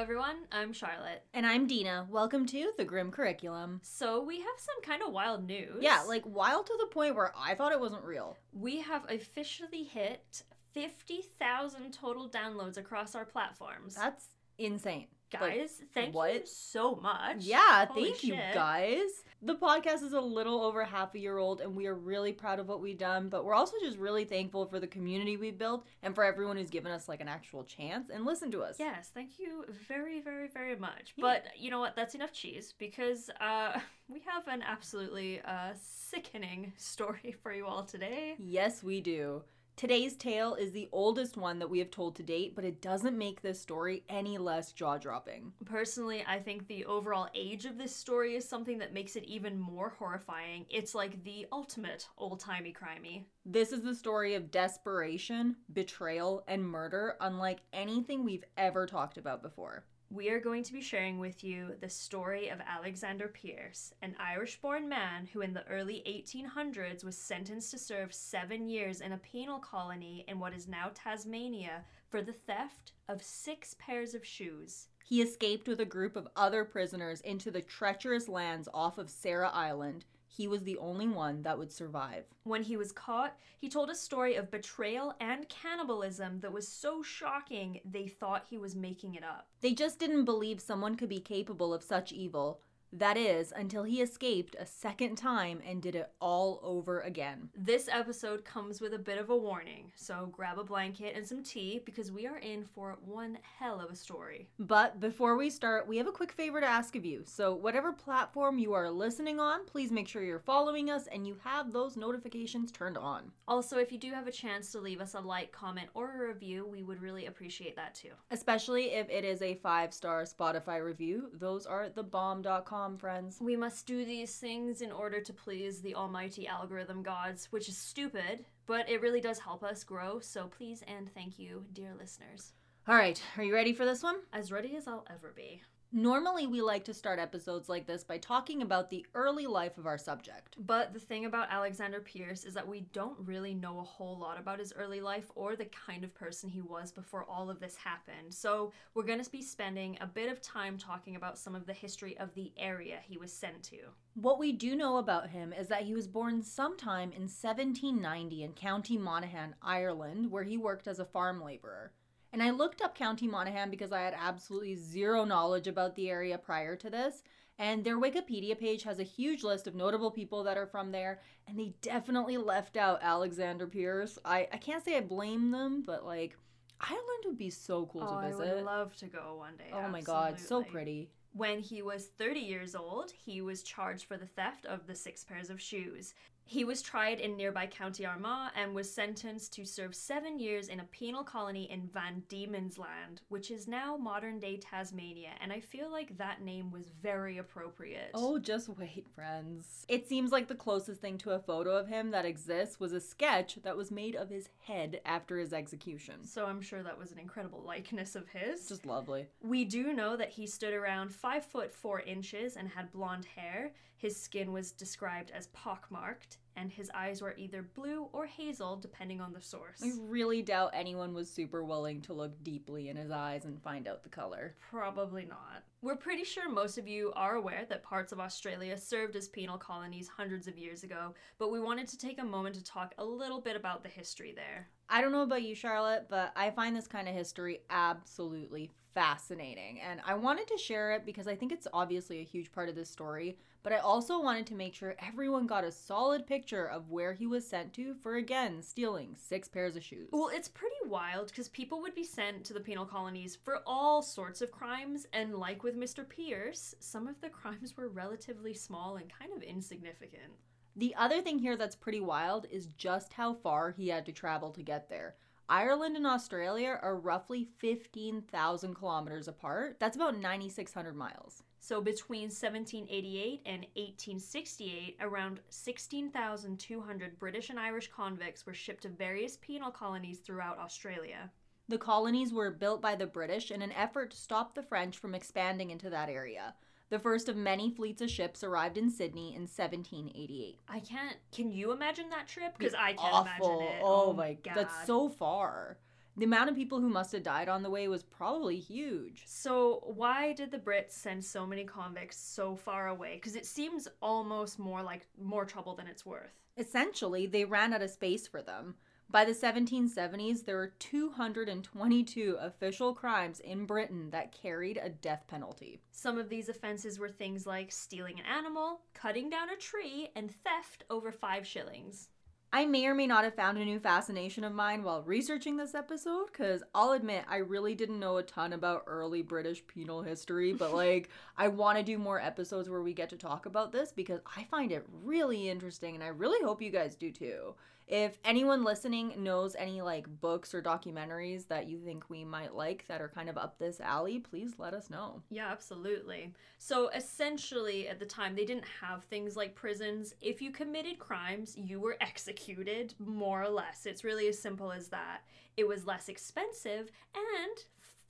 everyone. I'm Charlotte. And I'm Dina. Welcome to the Grim Curriculum. So, we have some kind of wild news. Yeah, like wild to the point where I thought it wasn't real. we have officially hit 50,000 total downloads across our platforms. That's insane. Like, Guys, thank you what? so much. yeah, Holy thank you guys. The podcast is a little over half a year old and we are really proud of what we've done, but we're also just really thankful for the community we've built and for everyone who's given us like an actual chance and listened to us. Yes, thank you very, very, very much. Yeah. But you know what? That's enough cheese because uh, we have an absolutely uh, sickening story for you all today. Yes, we do. Today's tale is the oldest one that we have told to date, but it doesn't make this story any less jaw dropping. Personally, I think the overall age of this story is something that makes it even more horrifying. It's like the ultimate old timey crimey. This is the story of desperation, betrayal, and murder, unlike anything we've ever talked about before. We are going to be sharing with you the story of Alexander Pearce, an Irish born man who in the early 1800s was sentenced to serve seven years in a penal colony in what is now Tasmania for the theft of six pairs of shoes. He escaped with a group of other prisoners into the treacherous lands off of Sarah Island. He was the only one that would survive. When he was caught, he told a story of betrayal and cannibalism that was so shocking they thought he was making it up. They just didn't believe someone could be capable of such evil. That is, until he escaped a second time and did it all over again. This episode comes with a bit of a warning, so grab a blanket and some tea because we are in for one hell of a story. But before we start, we have a quick favor to ask of you. So, whatever platform you are listening on, please make sure you're following us and you have those notifications turned on. Also, if you do have a chance to leave us a like, comment, or a review, we would really appreciate that too. Especially if it is a five star Spotify review. Those are thebomb.com, friends. We must do these things in order to please the almighty algorithm gods, which is stupid, but it really does help us grow, so please and thank you, dear listeners. All right, are you ready for this one? As ready as I'll ever be. Normally, we like to start episodes like this by talking about the early life of our subject. But the thing about Alexander Pearce is that we don't really know a whole lot about his early life or the kind of person he was before all of this happened. So we're going to be spending a bit of time talking about some of the history of the area he was sent to. What we do know about him is that he was born sometime in 1790 in County Monaghan, Ireland, where he worked as a farm laborer. And I looked up County Monaghan because I had absolutely zero knowledge about the area prior to this. And their Wikipedia page has a huge list of notable people that are from there, and they definitely left out Alexander Pearce. I, I can't say I blame them, but like, Ireland would be so cool oh, to visit. I would love to go one day. oh my god, so pretty. When he was 30 years old, he was charged for the theft of the six pairs of shoes. He was tried in nearby County Armagh and was sentenced to serve seven years in a penal colony in Van Diemen's Land, which is now modern day Tasmania, and I feel like that name was very appropriate. Oh, just wait, friends. It seems like the closest thing to a photo of him that exists was a sketch that was made of his head after his execution. So I'm sure that was an incredible likeness of his. Just lovely. We do know that he stood around five foot four inches and had blonde hair. His skin was described as pockmarked, and his eyes were either blue or hazel, depending on the source. I really doubt anyone was super willing to look deeply in his eyes and find out the color. Probably not. We're pretty sure most of you are aware that parts of Australia served as penal colonies hundreds of years ago, but we wanted to take a moment to talk a little bit about the history there. I don't know about you, Charlotte, but I find this kind of history absolutely fascinating. And I wanted to share it because I think it's obviously a huge part of this story, but I also wanted to make sure everyone got a solid picture of where he was sent to for, again, stealing six pairs of shoes. Well, it's pretty wild because people would be sent to the penal colonies for all sorts of crimes, and like with Mr. Pearce, some of the crimes were relatively small and kind of insignificant. The other thing here that's pretty wild is just how far he had to travel to get there. Ireland and Australia are roughly 15,000 kilometers apart. That's about 9,600 miles. So between 1788 and 1868, around 16,200 British and Irish convicts were shipped to various penal colonies throughout Australia. The colonies were built by the British in an effort to stop the French from expanding into that area. The first of many fleets of ships arrived in Sydney in 1788. I can't. Can you imagine that trip? Because I can't Awful. imagine it. Oh, oh my god, god. that's so far. The amount of people who must have died on the way was probably huge. So, why did the Brits send so many convicts so far away? Because it seems almost more like more trouble than it's worth. Essentially, they ran out of space for them. By the 1770s, there were 222 official crimes in Britain that carried a death penalty. Some of these offenses were things like stealing an animal, cutting down a tree, and theft over five shillings. I may or may not have found a new fascination of mine while researching this episode, because I'll admit I really didn't know a ton about early British penal history, but like, I want to do more episodes where we get to talk about this because I find it really interesting and I really hope you guys do too. If anyone listening knows any like books or documentaries that you think we might like that are kind of up this alley, please let us know. Yeah, absolutely. So essentially, at the time, they didn't have things like prisons. If you committed crimes, you were executed, more or less. It's really as simple as that. It was less expensive, and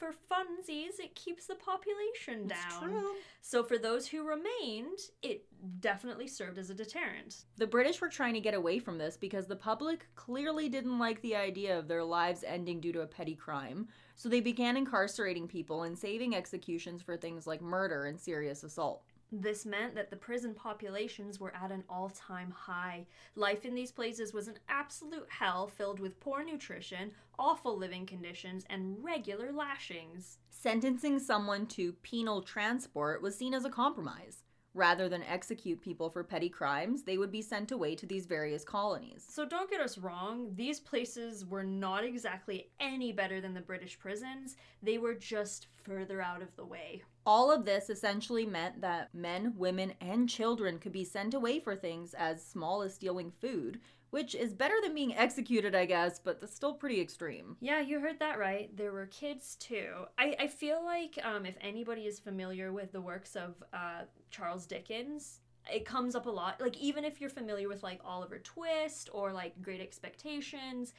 for funsies, it keeps the population down. true. So for those who remained, it definitely served as a deterrent. The British were trying to get away from this because the public clearly didn't like the idea of their lives ending due to a petty crime, so they began incarcerating people and saving executions for things like murder and serious assault. This meant that the prison populations were at an all time high. Life in these places was an absolute hell filled with poor nutrition, awful living conditions, and regular lashings. Sentencing someone to penal transport was seen as a compromise. Rather than execute people for petty crimes, they would be sent away to these various colonies. So don't get us wrong, these places were not exactly any better than the British prisons, they were just further out of the way. All of this essentially meant that men, women, and children could be sent away for things as small as stealing food, which is better than being executed, I guess, but that's still pretty extreme. Yeah, you heard that right. There were kids too. I, I feel like um, if anybody is familiar with the works of uh, Charles Dickens, it comes up a lot. Like, even if you're familiar with like Oliver Twist or like Great Expectations,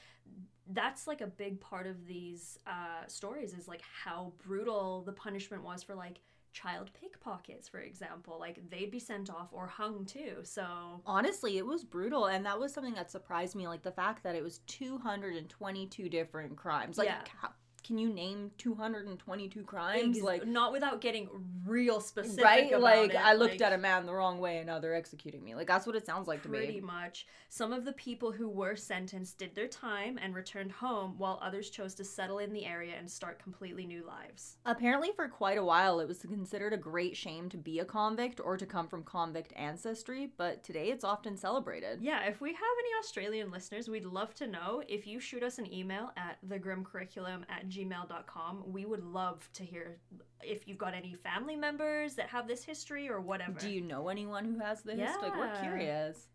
that's like a big part of these uh, stories is like how brutal the punishment was for like child pickpockets, for example. Like, they'd be sent off or hung too. So, Honestly, it was brutal, and that was something that surprised me. Like the fact that it was 222 different crimes. Like, Yeah. Can you name 222 crimes? ex- like, not without getting real specific. right? Like, it, I looked like- at a man the wrong way, and now they're executing me. Like, that's what it sounds like to me Pretty much. Some of the people who were sentenced did their time and returned home, while others chose to settle in the area and start completely new lives. Apparently, for quite a while, it was considered a great shame to be a convict or to come from convict ancestry, but today it's often celebrated. Yeah, if we have any Australian listeners, we'd love to know. If you shoot us an email at thegrimcurriculum at gmail.com, we would love to hear if you've got any family members that have this history or whatever. Do you know anyone who has this? Like, we're curious.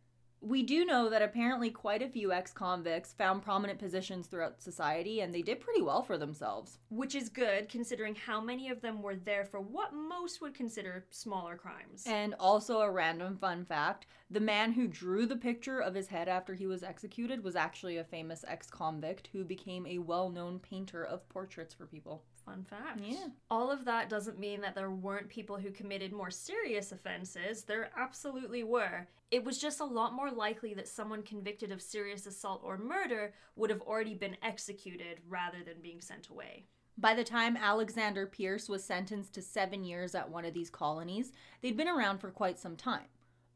We do know that apparently quite a few ex convicts found prominent positions throughout society and they did pretty well for themselves. Which is good considering how many of them were there for what most would consider smaller crimes. And also, a random fun fact the man who drew the picture of his head after he was executed was actually a famous ex convict who became a well known painter of portraits for people. Fun fact. Yeah. All of that doesn't mean that there weren't people who committed more serious offenses. There absolutely were. It was just a lot more likely that someone convicted of serious assault or murder would have already been executed rather than being sent away. By the time Alexander Pearce was sentenced to seven years at one of these colonies, they'd been around for quite some time.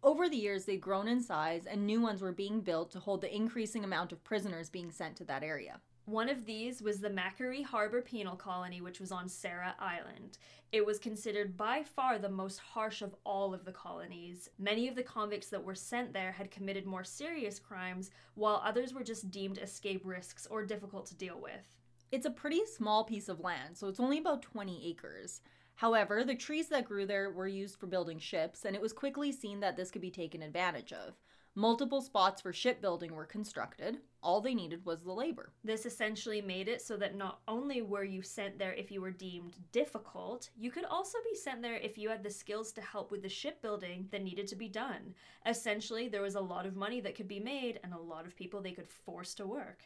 Over the years, they'd grown in size, and new ones were being built to hold the increasing amount of prisoners being sent to that area. One of these was the Macquarie Harbor Penal Colony, which was on Sarah Island. It was considered by far the most harsh of all of the colonies. Many of the convicts that were sent there had committed more serious crimes, while others were just deemed escape risks or difficult to deal with. It's a pretty small piece of land, so it's only about 20 acres. However, the trees that grew there were used for building ships, and it was quickly seen that this could be taken advantage of. Multiple spots for shipbuilding were constructed. All they needed was the labor. This essentially made it so that not only were you sent there if you were deemed difficult, you could also be sent there if you had the skills to help with the shipbuilding that needed to be done. Essentially, there was a lot of money that could be made and a lot of people they could force to work.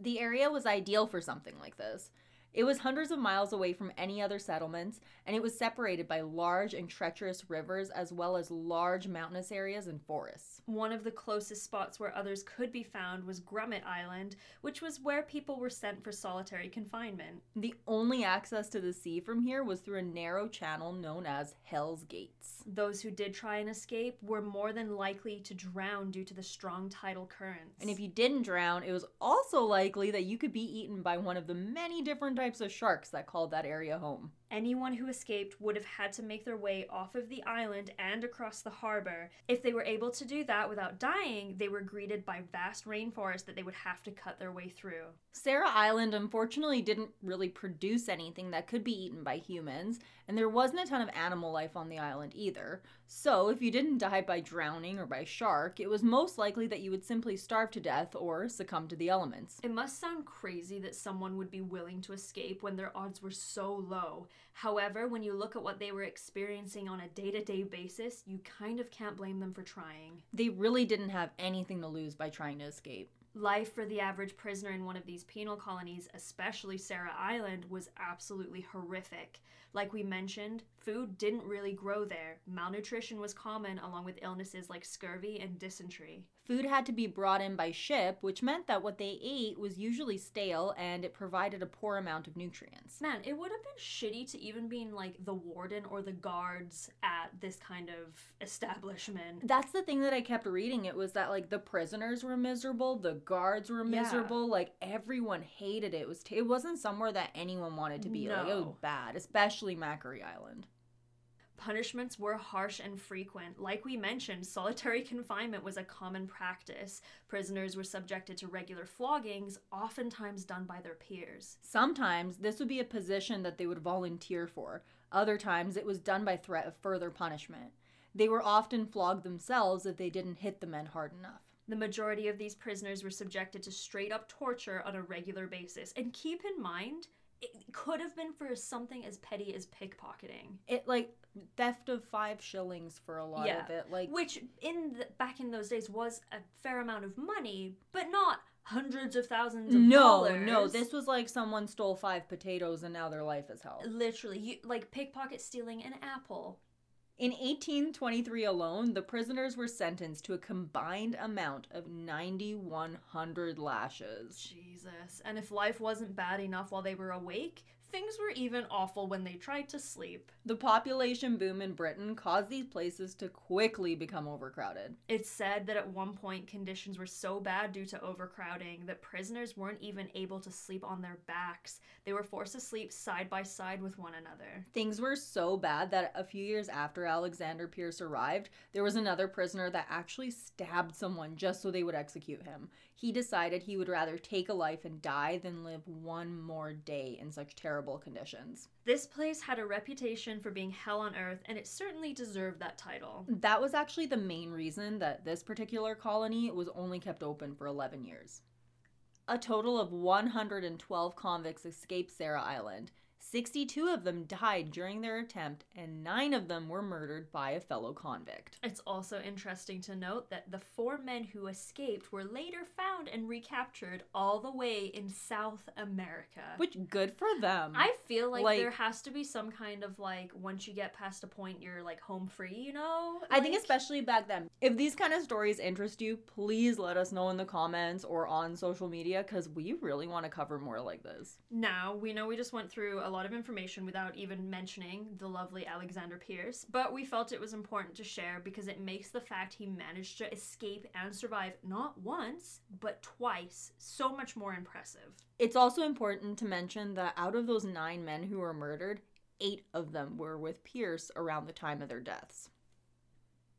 The area was ideal for something like this. It was hundreds of miles away from any other settlements, and it was separated by large and treacherous rivers as well as large mountainous areas and forests. One of the closest spots where others could be found was Grummet Island, which was where people were sent for solitary confinement. The only access to the sea from here was through a narrow channel known as Hell's Gates. Those who did try and escape were more than likely to drown due to the strong tidal currents. And if you didn't drown, it was also likely that you could be eaten by one of the many different types of sharks that called that area home. Anyone who escaped would have had to make their way off of the island and across the harbor. If they were able to do that without dying, they were greeted by vast rainforests that they would have to cut their way through. Sarah Island unfortunately didn't really produce anything that could be eaten by humans, and there wasn't a ton of animal life on the island either. So, if you didn't die by drowning or by shark, it was most likely that you would simply starve to death or succumb to the elements. It must sound crazy that someone would be willing to escape when their odds were so low. However, when you look at what they were experiencing on a day to day basis, you kind of can't blame them for trying. They really didn't have anything to lose by trying to escape. Life for the average prisoner in one of these penal colonies, especially Sarah Island, was absolutely horrific. Like we mentioned, food didn't really grow there. Malnutrition was common, along with illnesses like scurvy and dysentery. Food had to be brought in by ship, which meant that what they ate was usually stale and it provided a poor amount of nutrients. Man, it would have been shitty to even being like the warden or the guards at this kind of establishment. That's the thing that I kept reading. It was that like the prisoners were miserable, the guards were Yeah. miserable, like everyone hated it. It was t- it wasn't somewhere that anyone wanted to be. Like it was No. bad, especially Macquarie Island. Punishments were harsh and frequent. Like we mentioned, solitary confinement was a common practice. Prisoners were subjected to regular floggings, oftentimes done by their peers. Sometimes this would be a position that they would volunteer for. Other times it was done by threat of further punishment. They were often flogged themselves if they didn't hit the men hard enough. The majority of these prisoners were subjected to straight up torture on a regular basis. And keep in mind, it could have been for something as petty as pickpocketing. It like theft of five shillings for a lot Yeah. of it. Like Which in the, back in those days was a fair amount of money, but not hundreds of thousands of no, dollars. no, this was like someone stole five potatoes and now their life is hell. literally you, like pickpocket stealing an apple. In 1823 alone, the prisoners were sentenced to a combined amount of 9,100 lashes. Jesus. And if life wasn't bad enough while they were awake, things were even awful when they tried to sleep. The population boom in Britain caused these places to quickly become overcrowded. It's said that at one point conditions were so bad due to overcrowding that prisoners weren't even able to sleep on their backs. They were forced to sleep side by side with one another. Things were so bad that a few years after Alexander Pearce arrived, there was another prisoner that actually stabbed someone just so they would execute him. He decided he would rather take a life and die than live one more day in such terrible conditions. This place had a reputation for being hell on earth, and it certainly deserved that title. That was actually the main reason that this particular colony was only kept open for 11 years. A total of 112 convicts escaped Sarah Island. 62 of them died during their attempt, and 9 of them were murdered by a fellow convict. It's also interesting to note that the four men who escaped were later found and recaptured all the way in South America. Which, good for them. I feel like, Like- there has to be some kind of like once you get past a point you're like home free, you know? I think especially back then. If these kind of stories interest you, please let us know in the comments or on social media because we really want to cover more like this. Now, we know we just went through a lot of information without even mentioning the lovely Alexander Pearce, but we felt it was important to share because it makes the fact he managed to escape and survive not once, but twice so much more impressive. It's also important to mention that out of those nine men who were murdered, eight of them were with Pearce around the time of their deaths.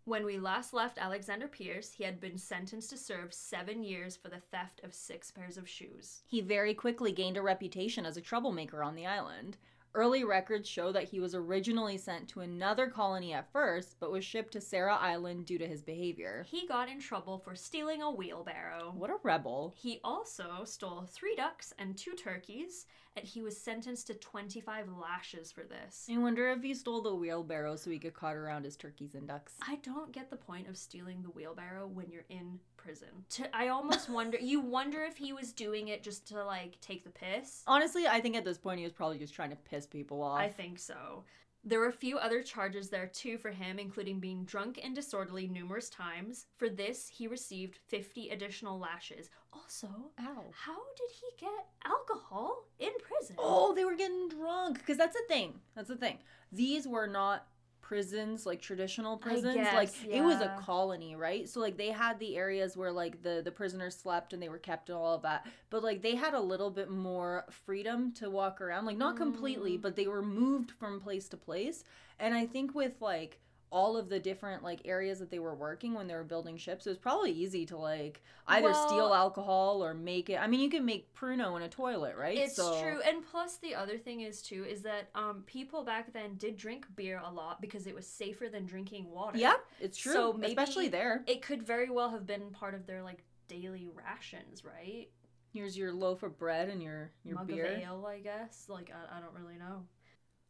When we last left Alexander Pearce, he had been sentenced to serve seven years for the theft of six pairs of shoes. He very quickly gained a reputation as a troublemaker on the island. Early records show that he was originally sent to another colony at first, but was shipped to Sarah Island due to his behavior. He got in trouble for stealing a wheelbarrow. What a rebel. He also stole three ducks and two turkeys, and he was sentenced to 25 lashes for this. I wonder if he stole the wheelbarrow so he could cart around his turkeys and ducks. I don't get the point of stealing the wheelbarrow when you're in prison. To, I almost wonder. You wonder if he was doing it just to like take the piss. Honestly, I think at this point he was probably just trying to piss people off. I think so. There were a few other charges there too for him, including being drunk and disorderly numerous times. For this, he received 50 additional lashes. Also, Ow. how did he get alcohol in prison? Oh, they were getting drunk. Because that's the thing. That's the thing. These were not prisons like traditional prisons like guess, it was a colony right so like they had the areas where like the the prisoners slept and they were kept and all of that but like they had a little bit more freedom to walk around like not completely Mm. but they were moved from place to place and i think with like all of the different like areas that they were working when they were building ships it was probably easy to like either steal alcohol or make it i mean you can make pruno in a toilet right It's So- true, and plus the other thing is too is that um people back then did drink beer a lot because it was safer than drinking water. yeah it's true So maybe- especially there it could very well have been part of their like daily rations, right? Here's your loaf of bread and your your Mug beer. ale, I guess. Like I, I don't really know.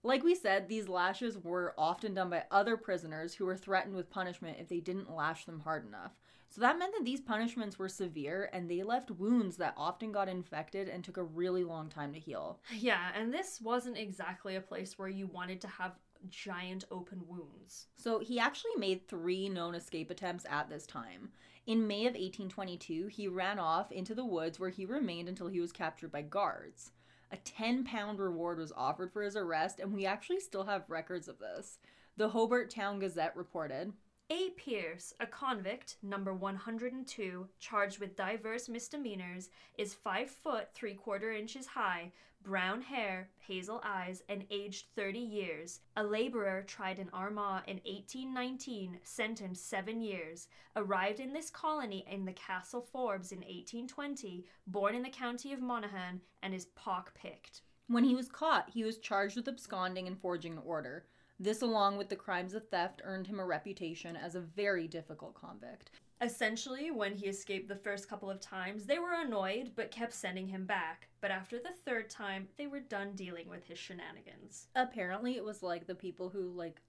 Like we said, these lashes were often done by other prisoners who were threatened with punishment if they didn't lash them hard enough. So that meant that these punishments were severe and they left wounds that often got infected and took a really long time to heal. Yeah, and this wasn't exactly a place where you wanted to have giant open wounds. So he actually made three known escape attempts at this time. In May of 1822, he ran off into the woods where he remained until he was captured by guards. A 10 pound reward was offered for his arrest, and we actually still have records of this. The Hobart Town Gazette reported A. Pearce, a convict, number 102, charged with diverse misdemeanors, is 5 foot 3 quarter inches high, brown hair, hazel eyes, and aged 30 years. A laborer tried in Armagh in 1819, sentenced 7 years. Arrived in this colony in the Castle Forbes in 1820, born in the county of Monaghan, and is pock picked. when he was caught, he was charged with absconding and forging an order. This, along with the crimes of theft, earned him a reputation as a very difficult convict. Essentially, when he escaped the first couple of times, they were annoyed but kept sending him back. But after the third time, they were done dealing with his shenanigans. Apparently, it was like the people who like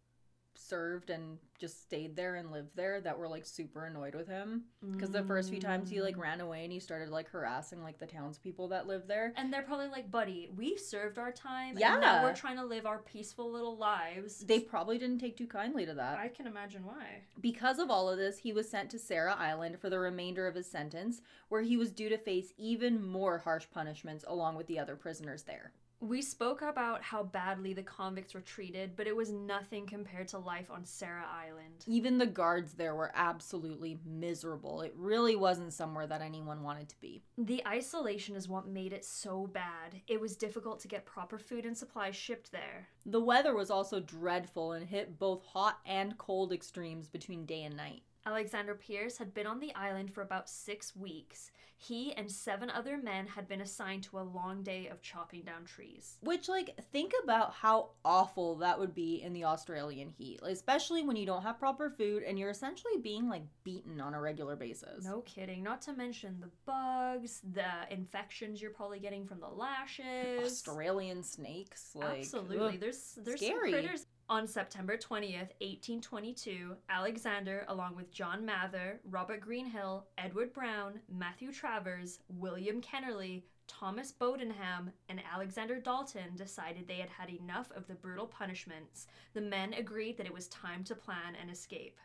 served and just stayed there and lived there that were like super annoyed with him because the first few times he like ran away and he started like harassing like the townspeople that lived there. And they're probably like, buddy, we served our time, Yeah. and now we're trying to live our peaceful little lives. They probably didn't take too kindly to that. I can imagine why. Because of all of this, he was sent to Sarah Island for the remainder of his sentence, where he was due to face even more harsh punishments along with the other prisoners there. We spoke about how badly the convicts were treated, but it was nothing compared to life on Sarah Island. Even the guards there were absolutely miserable. It really wasn't somewhere that anyone wanted to be. The isolation is what made it so bad. It was difficult to get proper food and supplies shipped there. The weather was also dreadful and hit both hot and cold extremes between day and night. Alexander Pearce had been on the island for about six weeks. He and seven other men had been assigned to a long day of chopping down trees. Which, like, think about how awful that would be in the Australian heat, like, especially when you don't have proper food and you're essentially being, like, beaten on a regular basis. No kidding. Not to mention the bugs, the infections you're probably getting from the lashes. Australian snakes, like. Absolutely. ugh. There's there's Scary. some critters. On September 20th, 1822, Alexander, along with John Mather, Robert Greenhill, Edward Brown, Matthew Travers, William Kennerly, Thomas Bodenham, and Alexander Dalton decided they had had enough of the brutal punishments. The men agreed that it was time to plan an escape.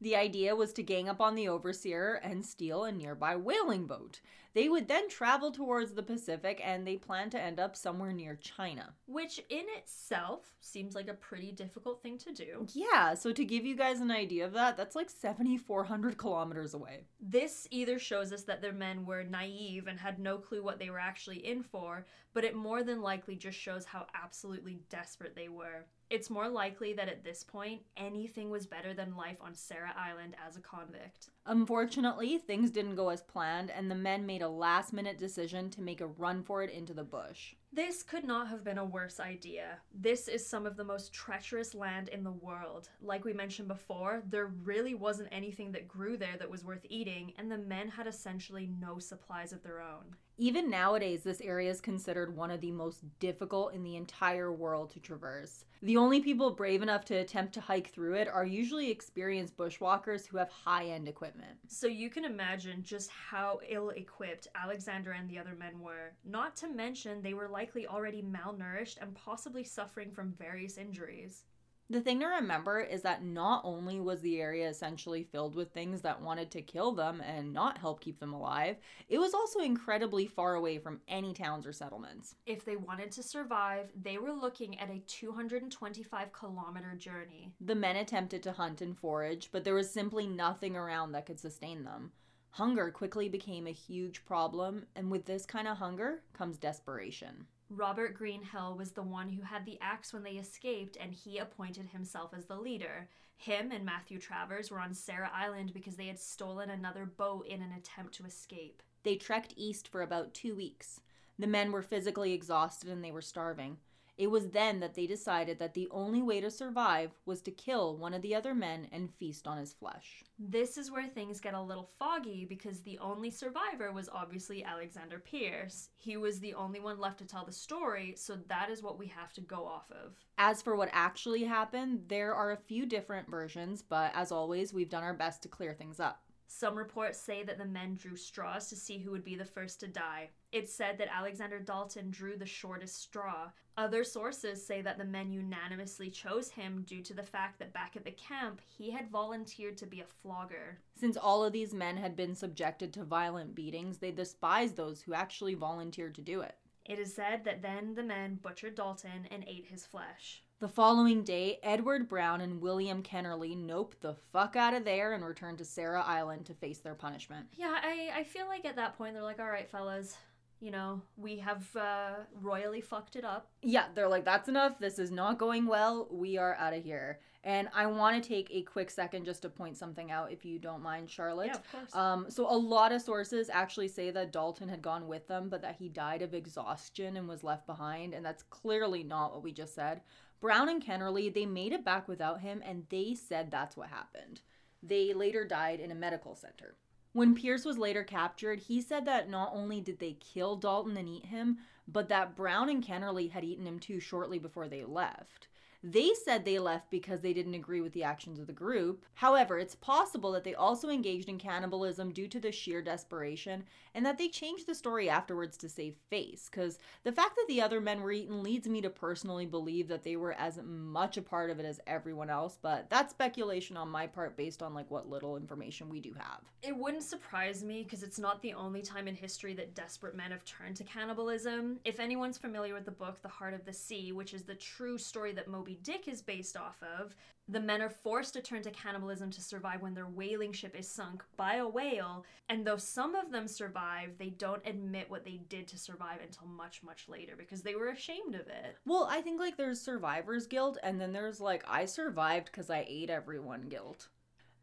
The idea was to gang up on the overseer and steal a nearby whaling boat. They would then travel towards the Pacific and they planned to end up somewhere near China. Which in itself seems like a pretty difficult thing to do. Yeah, so to give you guys an idea of that, that's like 7,400 kilometers away. This either shows us that their men were naive and had no clue what they were actually in for, but it more than likely just shows how absolutely desperate they were. It's more likely that at this point, anything was better than life on Sarah Island as a convict. Unfortunately, things didn't go as planned, and the men made a last minute decision to make a run for it into the bush. This could not have been a worse idea. This is some of the most treacherous land in the world. Like we mentioned before, there really wasn't anything that grew there that was worth eating, and the men had essentially no supplies of their own. Even nowadays, this area is considered one of the most difficult in the entire world to traverse. The only people brave enough to attempt to hike through it are usually experienced bushwalkers who have high end equipment. So you can imagine just how ill equipped Alexander and the other men were. Not to mention, they were likely already malnourished and possibly suffering from various injuries. The thing to remember is that not only was the area essentially filled with things that wanted to kill them and not help keep them alive, it was also incredibly far away from any towns or settlements. If they wanted to survive, they were looking at a 225 kilometer journey. The men attempted to hunt and forage, but there was simply nothing around that could sustain them. Hunger quickly became a huge problem, and with this kind of hunger comes desperation. Robert Greenhill was the one who had the axe when they escaped, and he appointed himself as the leader. Him and Matthew Travers were on Sarah Island because they had stolen another boat in an attempt to escape. They trekked east for about two weeks. The men were physically exhausted and they were starving. It was then that they decided that the only way to survive was to kill one of the other men and feast on his flesh. This is where things get a little foggy because the only survivor was obviously Alexander Pearce. He was the only one left to tell the story, so that is what we have to go off of. As for what actually happened, there are a few different versions, but as always, we've done our best to clear things up. Some reports say that the men drew straws to see who would be the first to die. It's said that Alexander Dalton drew the shortest straw. Other sources say that the men unanimously chose him due to the fact that back at the camp, he had volunteered to be a flogger. Since all of these men had been subjected to violent beatings, they despised those who actually volunteered to do it. It is said that then the men butchered Dalton and ate his flesh. The following day, Edward Brown and William Kennerly noped the fuck out of there and returned to Sarah Island to face their punishment. Yeah, I, I feel like at that point they're like, all right, fellas, you know, we have uh, royally fucked it up. Yeah, they're like, that's enough. This is not going well. We are out of here. And I want to take a quick second just to point something out, if you don't mind, Charlotte. Yeah, of course. Um, so a lot of sources actually say that Dalton had gone with them, but that he died of exhaustion and was left behind, and that's clearly not what we just said. Brown and Kennerly, they made it back without him, and they said that's what happened. They later died in a medical center. When Pearce was later captured, he said that not only did they kill Dalton and eat him, but that Brown and Kennerly had eaten him too shortly before they left. They said they left because they didn't agree with the actions of the group. However, it's possible that they also engaged in cannibalism due to the sheer desperation and that they changed the story afterwards to save face. Because the fact that the other men were eaten leads me to personally believe that they were as much a part of it as everyone else, but that's speculation on my part based on like what little information we do have. It wouldn't surprise me because it's not the only time in history that desperate men have turned to cannibalism. If anyone's familiar with the book The Heart of the Sea, which is the true story that Moby Dick is based off of, the men are forced to turn to cannibalism to survive when their whaling ship is sunk by a whale, and though some of them survive, they don't admit what they did to survive until much, much later because they were ashamed of it. Well, I think like there's survivor's guilt, and then there's like, I survived because I ate everyone guilt.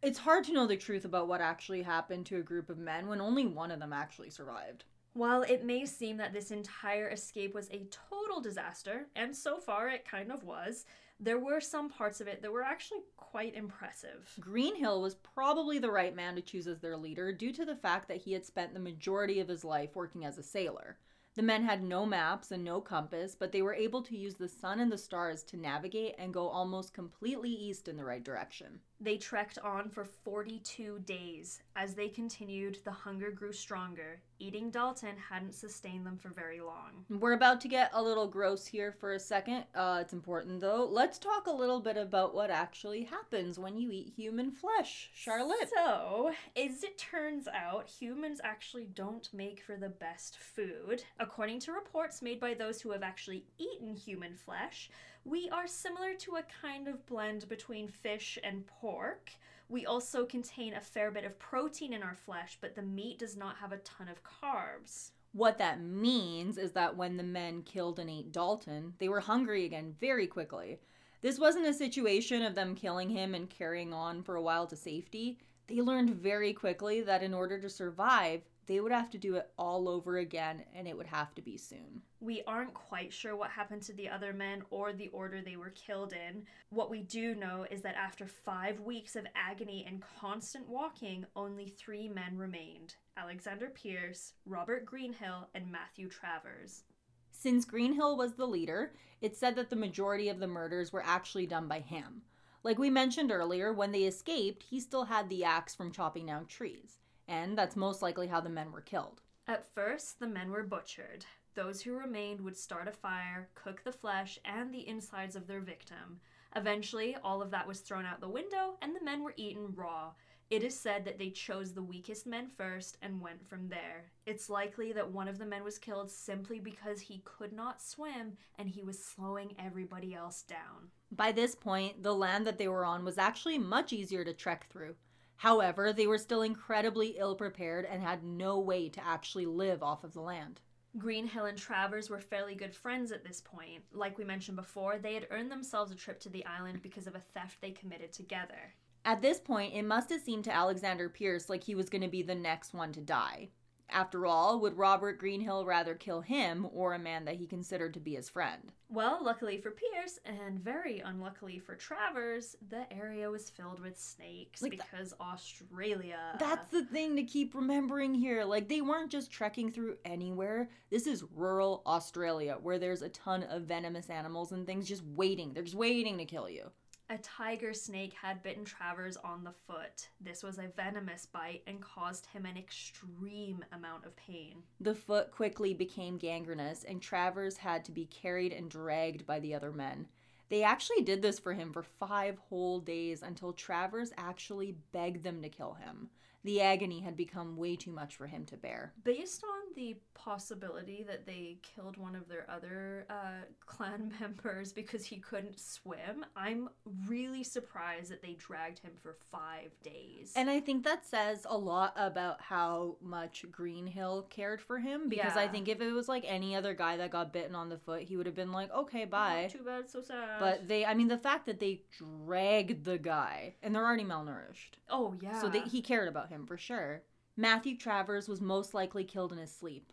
It's hard to know the truth about what actually happened to a group of men when only one of them actually survived. While it may seem that this entire escape was a total disaster, and so far it kind of was, there were some parts of it that were actually quite impressive. Greenhill was probably the right man to choose as their leader due to the fact that he had spent the majority of his life working as a sailor. The men had no maps and no compass, but they were able to use the sun and the stars to navigate and go almost completely east in the right direction. They trekked on for 42 days. As they continued, the hunger grew stronger. Eating Dalton hadn't sustained them for very long. We're about to get a little gross here for a second. Uh, it's important though. Let's talk a little bit about what actually happens when you eat human flesh. Charlotte. So, as it turns out, humans actually don't make for the best food. According to reports made by those who have actually eaten human flesh, we are similar to a kind of blend between fish and pork. We also contain a fair bit of protein in our flesh, but the meat does not have a ton of carbs. What that means is that when the men killed and ate Dalton, they were hungry again very quickly. This wasn't a situation of them killing him and carrying on for a while to safety. They learned very quickly that in order to survive, they would have to do it all over again and it would have to be soon. We aren't quite sure what happened to the other men or the order they were killed in. What we do know is that after five weeks of agony and constant walking, only three men remained Alexander Pearce, Robert Greenhill, and Matthew Travers. Since Greenhill was the leader, it said that the majority of the murders were actually done by him. Like we mentioned earlier, when they escaped, he still had the axe from chopping down trees. And that's most likely how the men were killed. At first, the men were butchered. Those who remained would start a fire, cook the flesh and the insides of their victim. Eventually, all of that was thrown out the window and the men were eaten raw. It is said that they chose the weakest men first and went from there. It's likely that one of the men was killed simply because he could not swim and he was slowing everybody else down. By this point, the land that they were on was actually much easier to trek through. However, they were still incredibly ill prepared and had no way to actually live off of the land. Greenhill and Travers were fairly good friends at this point. Like we mentioned before, they had earned themselves a trip to the island because of a theft they committed together. At this point, it must have seemed to Alexander Pearce like he was going to be the next one to die. After all, would Robert Greenhill rather kill him or a man that he considered to be his friend? Well, luckily for Pearce, and very unluckily for Travers, the area was filled with snakes Like because Australia. That's the thing to keep remembering here. Like, they weren't just trekking through anywhere. This is rural Australia where there's a ton of venomous animals and things just waiting. They're just waiting to kill you. A tiger snake had bitten Travers on the foot. This was a venomous bite and caused him an extreme amount of pain. The foot quickly became gangrenous, and Travers had to be carried and dragged by the other men. They actually did this for him for five whole days until Travers actually begged them to kill him. The agony had become way too much for him to bear. Based on the possibility that they killed one of their other uh, clan members because he couldn't swim, I'm really surprised that they dragged him for five days. And I think that says a lot about how much Greenhill cared for him because I think if it was like any other guy that got bitten on the foot, he would have been like, okay, bye. Too bad, so sad. But they, I mean, the fact that they dragged the guy and they're already malnourished. oh yeah, So they, he cared about him for sure. Matthew Travers was most likely killed in his sleep.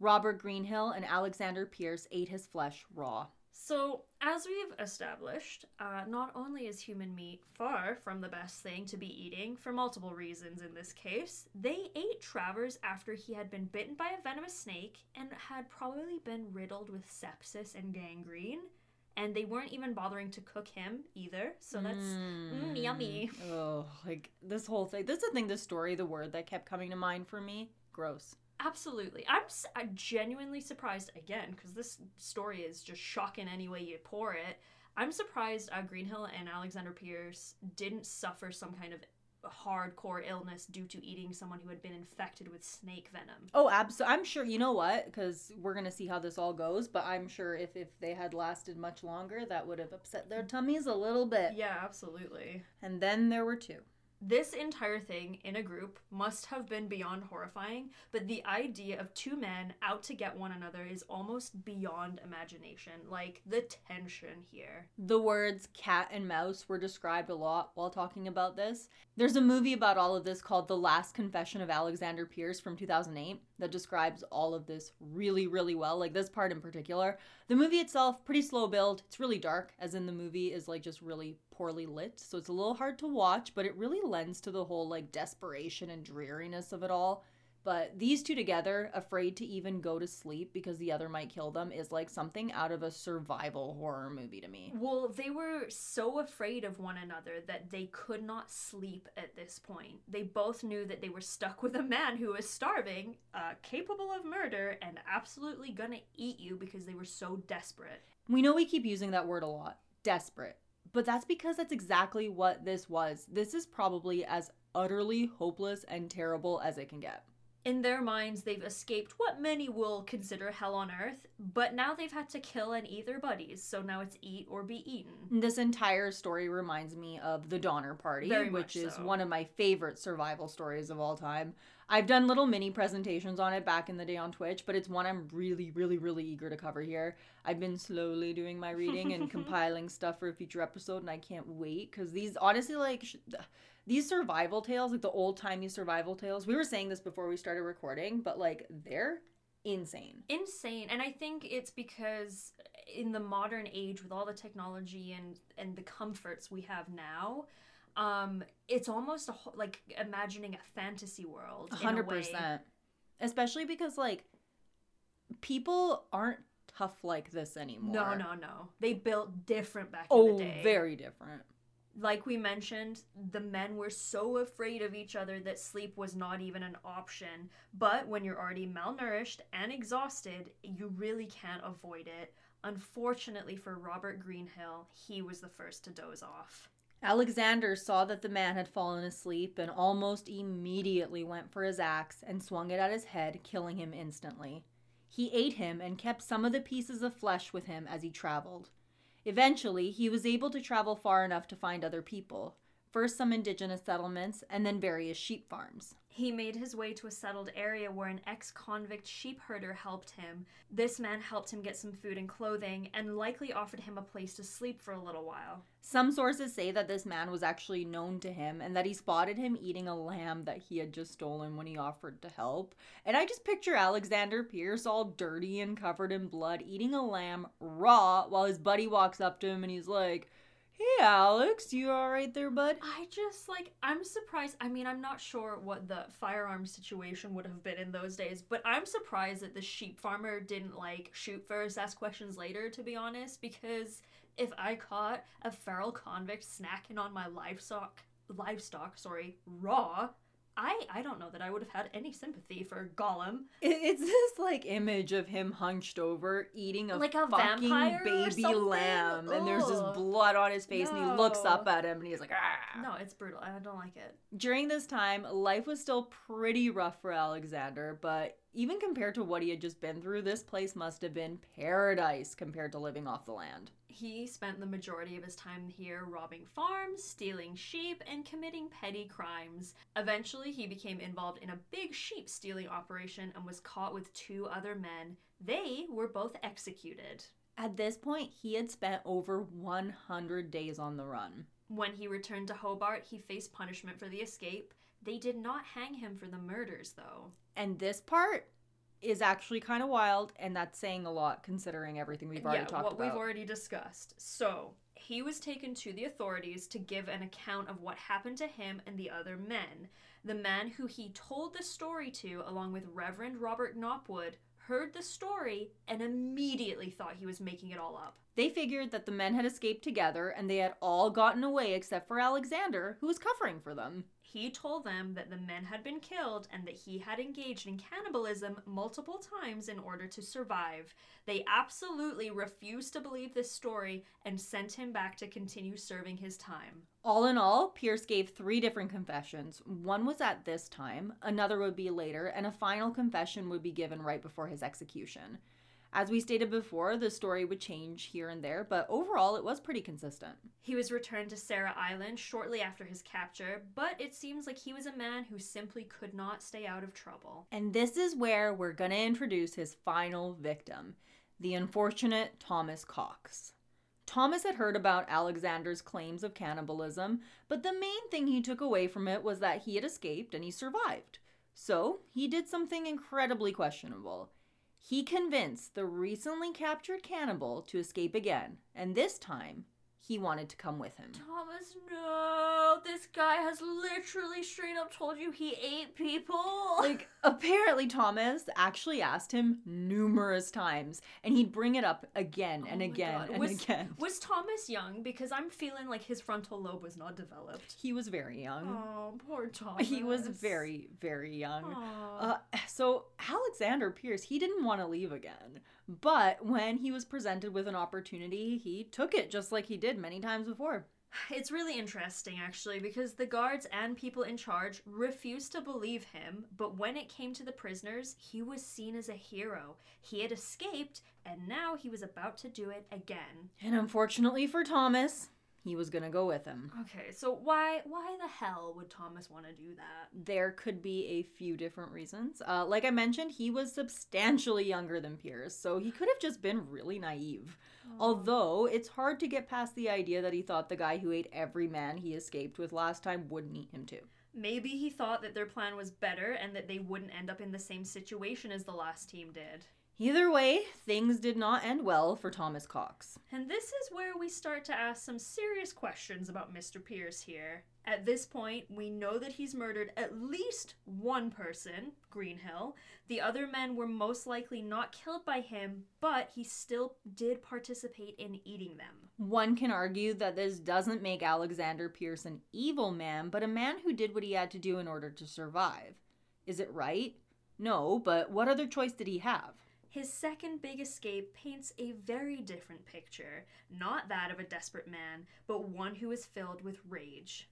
Robert Greenhill and Alexander Pearce ate his flesh raw. So, as we've established, uh, not only is human meat far from the best thing to be eating, for multiple reasons in this case, they ate Travers after he had been bitten by a venomous snake and had probably been riddled with sepsis and gangrene. And they weren't even bothering to cook him either, so that's mm, yummy. Oh, like this whole thing. This is the thing, this story, the word that kept coming to mind for me. Gross. Absolutely. I'm, I'm genuinely surprised again because this story is just shocking any way you pour it. I'm surprised uh, Greenhill and Alexander Pearce didn't suffer some kind of hardcore illness due to eating someone who had been infected with snake venom. Oh, absolutely. I'm sure. You know what? Because we're gonna see how this all goes. But I'm sure if if they had lasted much longer, that would have upset their tummies a little bit. Yeah, absolutely. And then there were two. This entire thing in a group must have been beyond horrifying, but the idea of two men out to get one another is almost beyond imagination. Like the tension here. The words cat and mouse were described a lot while talking about this. There's a movie about all of this called The Last Confession of Alexander Pearce from 2008 that describes all of this really, really well, like this part in particular. The movie itself, pretty slow build. It's really dark, as in the movie is like just really poorly lit, so it's a little hard to watch, but it really lends to the whole like desperation and dreariness of it all. But these two together, afraid to even go to sleep because the other might kill them, is like something out of a survival horror movie to me. Well, they were so afraid of one another that they could not sleep at this point. They both knew that they were stuck with a man who was starving, uh, capable of murder, and absolutely gonna eat you because they were so desperate. We know we keep using that word a lot desperate. But that's because that's exactly what this was. This is probably as utterly hopeless and terrible as it can get. In their minds, they've escaped what many will consider hell on earth, but now they've had to kill and eat their buddies, so now it's eat or be eaten. This entire story reminds me of The Donner Party, Very which is so. one of my favorite survival stories of all time. I've done little mini presentations on it back in the day on Twitch, but it's one I'm really, really, really eager to cover here. I've been slowly doing my reading and compiling stuff for a future episode, and I can't wait because these, honestly, like, sh- these survival tales, like the old timey survival tales, we were saying this before we started recording, but like, they're insane. insane and i think it's because in the modern age with all the technology and and the comforts we have now um it's almost a whole, like imagining a fantasy world A in a hundred way. percent. Especially because like people aren't tough like this anymore. no no no they built different back in Oh, the day very different. Like we mentioned, the men were so afraid of each other that sleep was not even an option. But when you're already malnourished and exhausted, you really can't avoid it. Unfortunately for Robert Greenhill, he was the first to doze off. Alexander saw that the man had fallen asleep and almost immediately went for his axe and swung it at his head, killing him instantly. He ate him and kept some of the pieces of flesh with him as he traveled. Eventually, he was able to travel far enough to find other people, first some indigenous settlements and then various sheep farms. He made his way to a settled area where an ex convict sheep herder helped him. This man helped him get some food and clothing and likely offered him a place to sleep for a little while. Some sources say that this man was actually known to him and that he spotted him eating a lamb that he had just stolen when he offered to help. And I just picture Alexander Pearce all dirty and covered in blood eating a lamb raw while his buddy walks up to him and he's like, Hey Alex, you alright there, bud? I just like I'm surprised. I mean, I'm not sure what the firearm situation would have been in those days, but I'm surprised that the sheep farmer didn't like shoot first, ask questions later, to be honest, because if I caught a feral convict snacking on my livestock livestock, sorry, raw, I I don't know that I would have had any sympathy for Gollum. It's this like image of him hunched over eating a, Like a fucking baby lamb, and there's this blood on his face, and he looks up at him, and he's like, ah. No, it's brutal. And I don't like it. During this time, life was still pretty rough for Alexander, but even compared to what he had just been through, this place must have been paradise compared to living off the land. He spent the majority of his time here robbing farms, stealing sheep, and committing petty crimes. Eventually, he became involved in a big sheep stealing operation and was caught with two other men. They were both executed. At this point, he had spent over 100 days on the run. When he returned to Hobart, he faced punishment for the escape. They did not hang him for the murders, though. And this part is actually kind of wild, and that's saying a lot considering everything we've already yeah, talked what about. we've already discussed. So he was taken to the authorities to give an account of what happened to him and the other men. The man who he told the story to, along with Reverend Robert Knopwood, heard the story and immediately thought he was making it all up. They figured that the men had escaped together and they had all gotten away except for Alexander, who was covering for them. He told them that the men had been killed and that he had engaged in cannibalism multiple times in order to survive. They absolutely refused to believe this story and sent him back to continue serving his time. All in all, Pearce gave three different confessions. One was at this time, another would be later, and a final confession would be given right before his execution. As we stated before, the story would change here and there, but overall it was pretty consistent. He was returned to Sarah Island shortly after his capture, but it seems like he was a man who simply could not stay out of trouble. And this is where we're going to introduce his final victim, the unfortunate Thomas Cox. Thomas had heard about Alexander's claims of cannibalism, but the main thing he took away from it was that he had escaped and he survived. So, he did something incredibly questionable. He convinced the recently captured cannibal to escape again, and this time, he wanted to come with him. Thomas, no! This guy has literally straight up told you he ate people! Like, apparently, Thomas actually asked him numerous times, and he'd bring it up again and Oh again God. and was, again. Was Thomas young? Because I'm feeling like his frontal lobe was not developed. He was very young. Oh, poor Thomas. He was very, very young. Uh, so, Alexander Pearce, he didn't want to leave again. But when he was presented with an opportunity, he took it just like he did many times before. It's really interesting, actually, because the guards and people in charge refused to believe him, but when it came to the prisoners, he was seen as a hero. He had escaped, and now he was about to do it again. And unfortunately for Thomas, he was to go with him. Okay, so why why the hell would Thomas want to do that? There could be a few different reasons. Uh, like I mentioned, he was substantially younger than Pearce, so he could have just been really naive. Although, it's hard to get past the idea that he thought the guy who ate every man he escaped with last time wouldn't eat him too. Maybe he thought that their plan was better and that they wouldn't end up in the same situation as the last team did. Either way, things did not end well for Thomas Cox. And this is where we start to ask some serious questions about Mr. Pearce here. At this point, we know that he's murdered at least one person, Greenhill. The other men were most likely not killed by him, but he still did participate in eating them. One can argue that this doesn't make Alexander Pearce an evil man, but a man who did what he had to do in order to survive. Is it right? No, but what other choice did he have? His second big escape paints a very different picture, not that of a desperate man, but one who is filled with rage.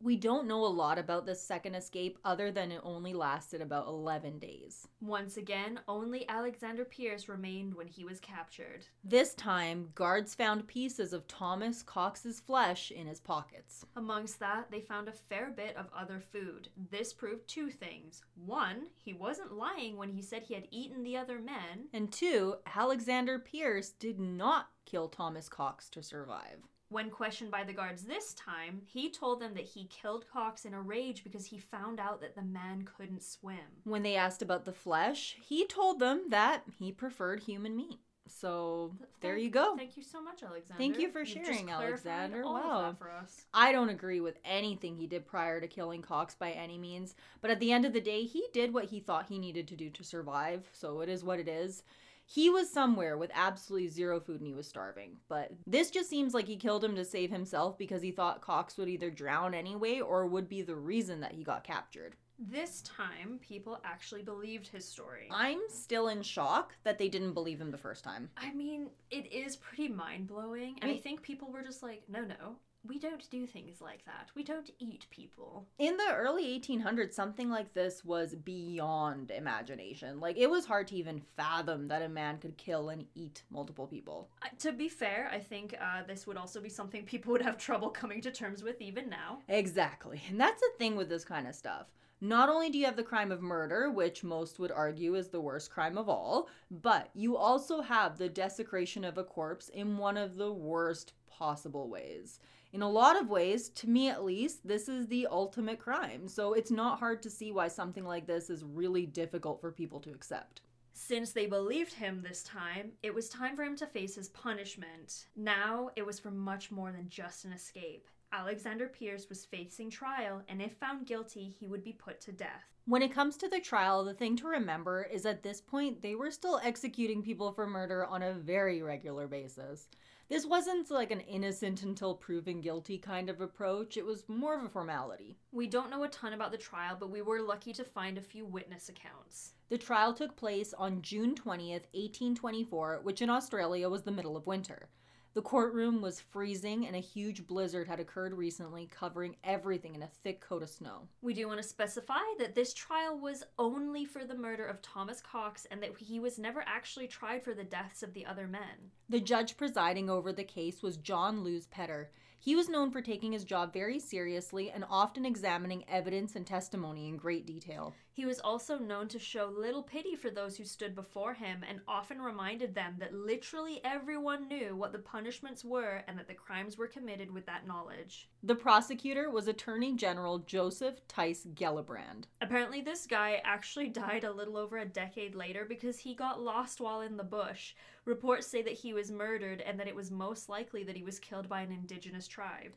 We don't know a lot about this second escape other than it only lasted about 11 days. Once again, only Alexander Pearce remained when he was captured. This time, guards found pieces of Thomas Cox's flesh in his pockets. Amongst that, they found a fair bit of other food. This proved two things. One, he wasn't lying when he said he had eaten the other men. And two, Alexander Pearce did not kill Thomas Cox to survive. When questioned by the guards this time, he told them that he killed Cox in a rage because he found out that the man couldn't swim. When they asked about the flesh, he told them that he preferred human meat. So there you go. Thank you so much, Alexander. Thank you for You've sharing, Alexander. all of Wow. that for us. I don't agree with anything he did prior to killing Cox by any means, but at the end of the day, he did what he thought he needed to do to survive, so it is what it is. He was somewhere with absolutely zero food and he was starving, but this just seems like he killed him to save himself because he thought Cox would either drown anyway or would be the reason that he got captured. This time, people actually believed his story. I'm still in shock that they didn't believe him the first time. I mean, it is pretty mind blowing, and I I think people were just like, no, no, we don't do things like that. We don't eat people. In the early 1800s, something like this was beyond imagination. Like, it was hard to even fathom that a man could kill and eat multiple people. Uh, to be fair, I think uh, this would also be something people would have trouble coming to terms with even now. Exactly. And that's the thing with this kind of stuff. Not only do you have the crime of murder, which most would argue is the worst crime of all, but you also have the desecration of a corpse in one of the worst possible ways. In a lot of ways, to me at least, this is the ultimate crime. So it's not hard to see why something like this is really difficult for people to accept. Since they believed him this time, it was time for him to face his punishment. Now, it was for much more than just an escape. Alexander Pearce was facing trial, and if found guilty, he would be put to death. When it comes to the trial, the thing to remember is at this point, they were still executing people for murder on a very regular basis. This wasn't like an innocent until proven guilty kind of approach, it was more of a formality. We don't know a ton about the trial, but we were lucky to find a few witness accounts. The trial took place on June 20th, 1824, which in Australia was the middle of winter. The courtroom was freezing and a huge blizzard had occurred recently, covering everything in a thick coat of snow. We do want to specify that this trial was only for the murder of Thomas Cox and that he was never actually tried for the deaths of the other men. The judge presiding over the case was John Lewis Pedder. He was known for taking his job very seriously and often examining evidence and testimony in great detail. He was also known to show little pity for those who stood before him and often reminded them that literally everyone knew what the punishments were and that the crimes were committed with that knowledge. The prosecutor was Attorney General Joseph Tice Gellibrand. Apparently, this guy actually died a little over a decade later because he got lost while in the bush. Reports say that he was murdered and that it was most likely that he was killed by an indigenous tribe.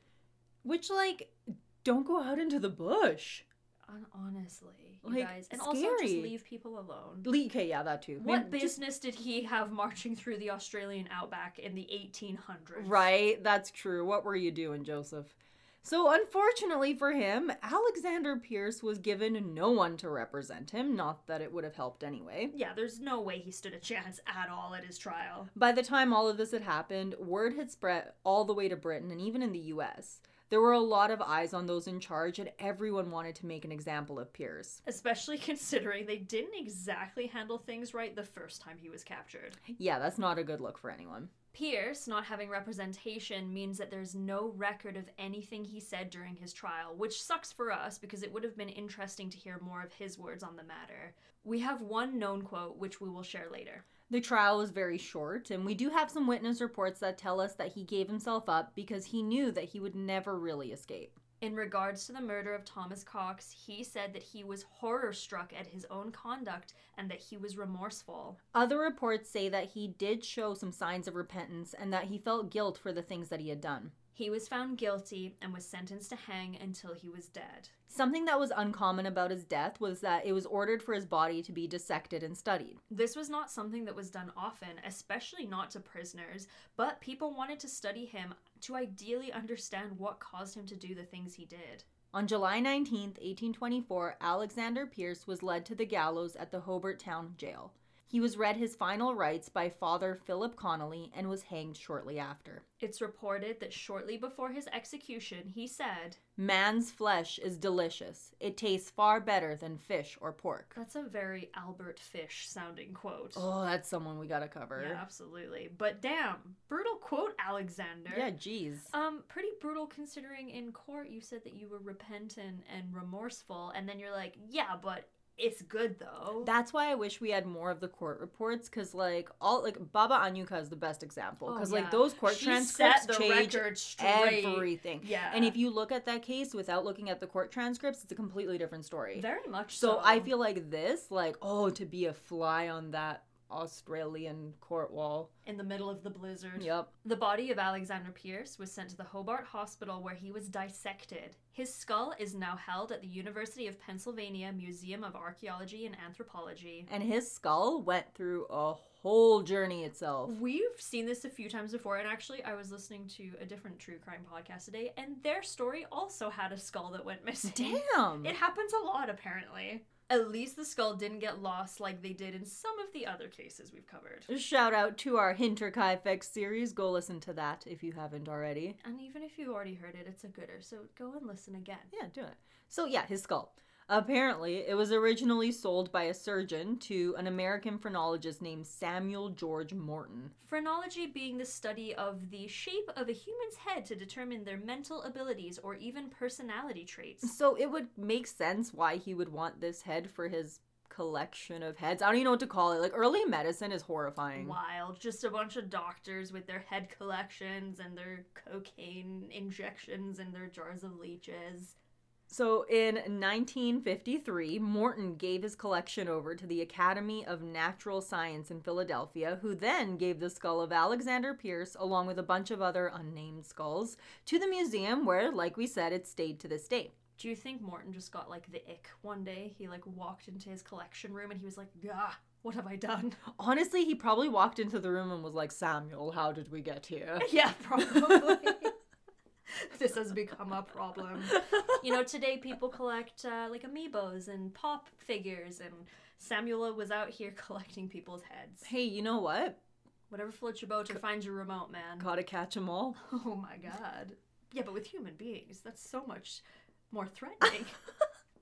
Which, like, don't go out into the bush. Hon- Honestly, you Like, guys. And also just leave people alone. Le- Okay, yeah, that too. What Maybe just- business did he have marching through the Australian outback in the 1800s? Right, that's true. What were you doing, Joseph? So, unfortunately for him, Alexander Pearce was given no one to represent him, not that it would have helped anyway. Yeah, there's no way he stood a chance at all at his trial. By the time all of this had happened, word had spread all the way to Britain and even in the US. There were a lot of eyes on those in charge, and everyone wanted to make an example of Pearce. Especially considering they didn't exactly handle things right the first time he was captured. Yeah, that's not a good look for anyone. Pearce not having representation means that there's no record of anything he said during his trial, which sucks for us because it would have been interesting to hear more of his words on the matter. We have one known quote, which we will share later. The trial was very short, and we do have some witness reports that tell us that he gave himself up because he knew that he would never really escape. In regards to the murder of Thomas Cox, he said that he was horror struck at his own conduct and that he was remorseful. Other reports say that he did show some signs of repentance and that he felt guilt for the things that he had done. He was found guilty and was sentenced to hang until he was dead. Something that was uncommon about his death was that it was ordered for his body to be dissected and studied. This was not something that was done often, especially not to prisoners, but people wanted to study him to ideally understand what caused him to do the things he did. On July 19, 1824, Alexander Pearce was led to the gallows at the Hobart Town Jail. He was read his final rites by Father Philip Connolly and was hanged shortly after. It's reported that shortly before his execution, he said, Man's flesh is delicious. It tastes far better than fish or pork. That's a very Albert Fish sounding quote. Oh, that's someone we gotta cover. Yeah, absolutely. But damn, brutal quote, Alexander. Yeah, jeez. Um, pretty brutal considering in court you said that you were repentant and remorseful, and then you're like, yeah, but it's good though. That's why I wish we had more of the court reports, because like all like Baba Anujka is the best example, Oh, because yeah. like those court She transcripts set the change straight. everything. Yeah. And if you look at that case without looking at the court transcripts, it's a completely different story. Very much so. So I feel like this, like, oh, to be a fly on that Australian court wall. in the middle of the blizzard. Yep. The body of Alexander Pearce was sent to the Hobart Hospital where he was dissected. His skull is now held at the University of Pennsylvania Museum of Archaeology and Anthropology. And his skull went through a whole journey itself. We've seen this a few times before, and actually, I was listening to a different true crime podcast today, and their story also had a skull that went missing. Damn. It happens a lot, apparently. At least the skull didn't get lost like they did in some of the other cases we've covered. Shout out to our Hinterkaifeck series. Go listen to that if you haven't already. And even if you've already heard it, it's a gooder, so go and listen again. Yeah, do it. So, yeah, his skull. Apparently, it was originally sold by a surgeon to an American phrenologist named Samuel George Morton. Phrenology being the study of the shape of a human's head to determine their mental abilities or even personality traits. So, it would make sense why he would want this head for his collection of heads. I don't even know what to call it. Like, early medicine is horrifying. Wild. Just a bunch of doctors with their head collections and their cocaine injections and their jars of leeches. So in 1953, Morton gave his collection over to the Academy of Natural Science in Philadelphia, who then gave the skull of Alexander Pearce, along with a bunch of other unnamed skulls, to the museum where, like we said, it stayed to this day. Do you think Morton just got like the ick one day? He like walked into his collection room and he was like, "Gah, what have I done?" Honestly, he probably walked into the room and was like, Samuel, how did we get here? yeah, probably. this has become a problem. You know, today people collect uh, like amiibos and pop figures, and Samuela was out here collecting people's heads. Hey, you know what? Whatever floats your boat or finds your remote, man. Gotta catch 'em all. Oh my god. Yeah, but with human beings, that's so much more threatening.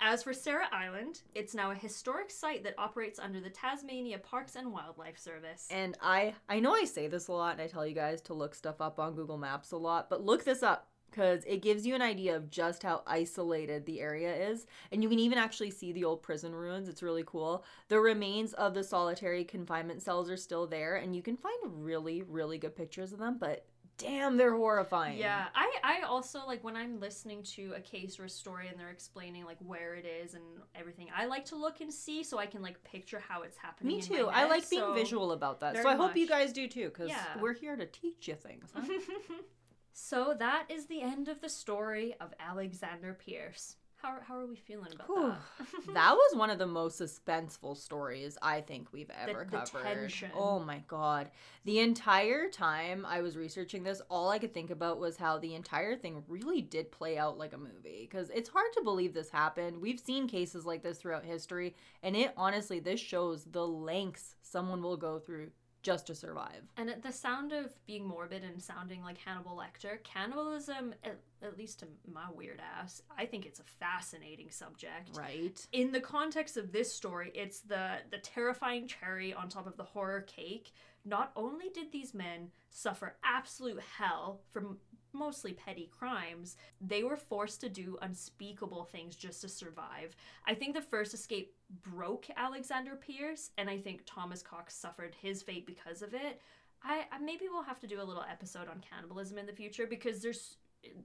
As for Sarah Island, it's now a historic site that operates under the Tasmania Parks and Wildlife Service. And I I know I say this a lot and I tell you guys to look stuff up on Google Maps a lot, but look this up because it gives you an idea of just how isolated the area is. And you can even actually see the old prison ruins. It's really cool. The remains of the solitary confinement cells are still there, and you can find really, really good pictures of them, but damn, they're horrifying. Yeah, I, I also like when I'm listening to a case or a story and they're explaining like where it is and everything. I like to look and see so I can like picture how it's happening. Me too. I head, like being so- visual about that. So I hope you guys do too, because Yeah. we're here to teach you things. Huh? so that is the end of the story of Alexander Pearce. How, how are we feeling about Whew. that? that was one of the most suspenseful stories I think we've ever the covered. tension. Oh my god. The entire time I was researching this, all I could think about was how the entire thing really did play out like a movie because it's hard to believe this happened. We've seen cases like this throughout history and it honestly this shows the lengths someone will go through just to survive. And at the sound of being morbid and sounding like Hannibal Lecter, cannibalism, at, at least to my weird ass, I think it's a fascinating subject. Right? In the context of this story, it's the the terrifying cherry on top of the horror cake. Not only did these men suffer absolute hell from mostly petty crimes, they were forced to do unspeakable things just to survive. I think the first escape broke Alexander Pearce, and I think Thomas Cox suffered his fate because of it. I, I maybe we'll have to do a little episode on cannibalism in the future because there's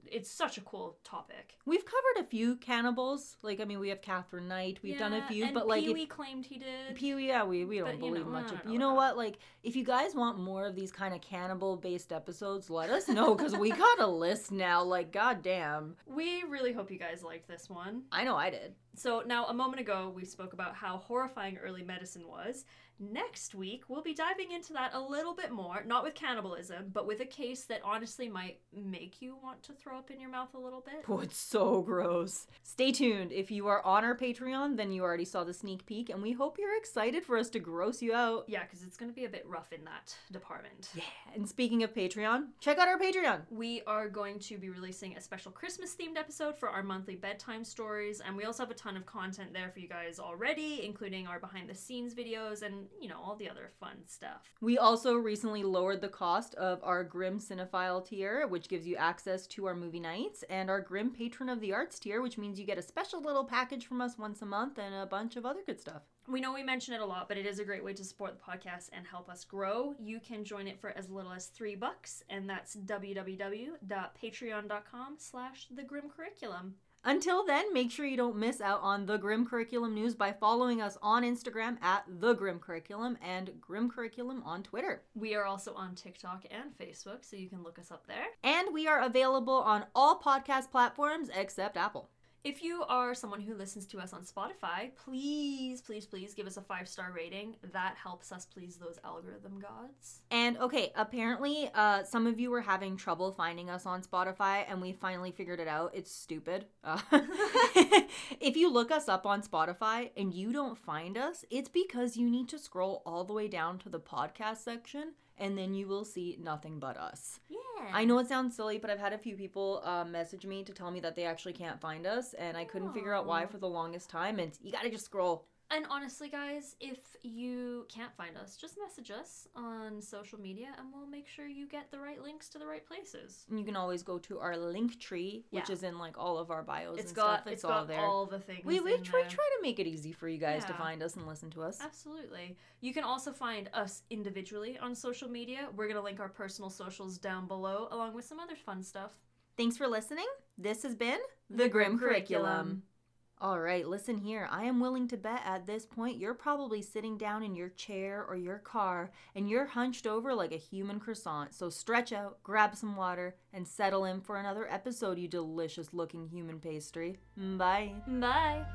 it's such a cool topic. We've covered a few cannibals. Like, I mean, we have Catherine Knight. We've done a few, but like, if, Pee-wee claimed he did. Pee Wee, yeah, we, we don't But, you believe know, much of know You know what? Like, if you guys want more of these kind of cannibal based episodes, let us know because we got a list now. Like, goddamn. we really hope you guys liked this one. I know I did. So now, a moment ago, we spoke about how horrifying early medicine was. Next week, we'll be diving into that a little bit more, not with cannibalism, but with a case that honestly might make you want to throw up in your mouth a little bit. Oh, it's so gross. Stay tuned. If you are on our Patreon, then you already saw the sneak peek, and we hope you're excited for us to gross you out. Yeah, because it's going to be a bit rough in that department. Yeah. And speaking of Patreon, check out our Patreon. We are going to be releasing a special Christmas themed episode for our monthly bedtime stories, and we also have a ton of content there for you guys already, including our behind the scenes videos and, you know, all the other fun stuff. We also recently lowered the cost of our Grim Cinephile tier, which gives you access to our movie nights, and our Grim Patron of the Arts tier, which means you get a special little package from us once a month and a bunch of other good stuff. We know we mention it a lot, but it is a great way to support the podcast and help us grow. You can join it for as little as three bucks, and that's www.patreon.com slash the grim curriculum. Until then, make sure you don't miss out on the Grim Curriculum news by following us on Instagram at the Grim Curriculum and Grim Curriculum on Twitter. We are also on TikTok and Facebook, so you can look us up there. And we are available on all podcast platforms except Apple. If you are someone who listens to us on Spotify, please, please, please give us a five star rating. That helps us please those algorithm gods. And okay, apparently, uh, some of you were having trouble finding us on Spotify, and we finally figured it out. It's stupid. Uh, if you look us up on Spotify and you don't find us, it's because you need to scroll all the way down to the podcast section, and then you will see nothing but us. Yeah. I know it sounds silly, but I've had a few people uh, message me to tell me that they actually can't find us, and I couldn't figure out why for the longest time. And you gotta just scroll. And honestly, guys, if you can't find us, just message us on social media and we'll make sure you get the right links to the right places. And you can always go to our link tree, which Yeah. is in like all of our bios It's and got stuff. It's, it's all got there. all the things. we we try, there. try to make it easy for you guys to find us and listen to us. Absolutely. You can also find us individually on social media. We're going to link our personal socials down below, along with some other fun stuff. Thanks for listening. This has been The Grim Curriculum. All right, listen here. I am willing to bet at this point you're probably sitting down in your chair or your car and you're hunched over like a human croissant. So stretch out, grab some water, and settle in for another episode, you delicious looking human pastry. Bye. Bye.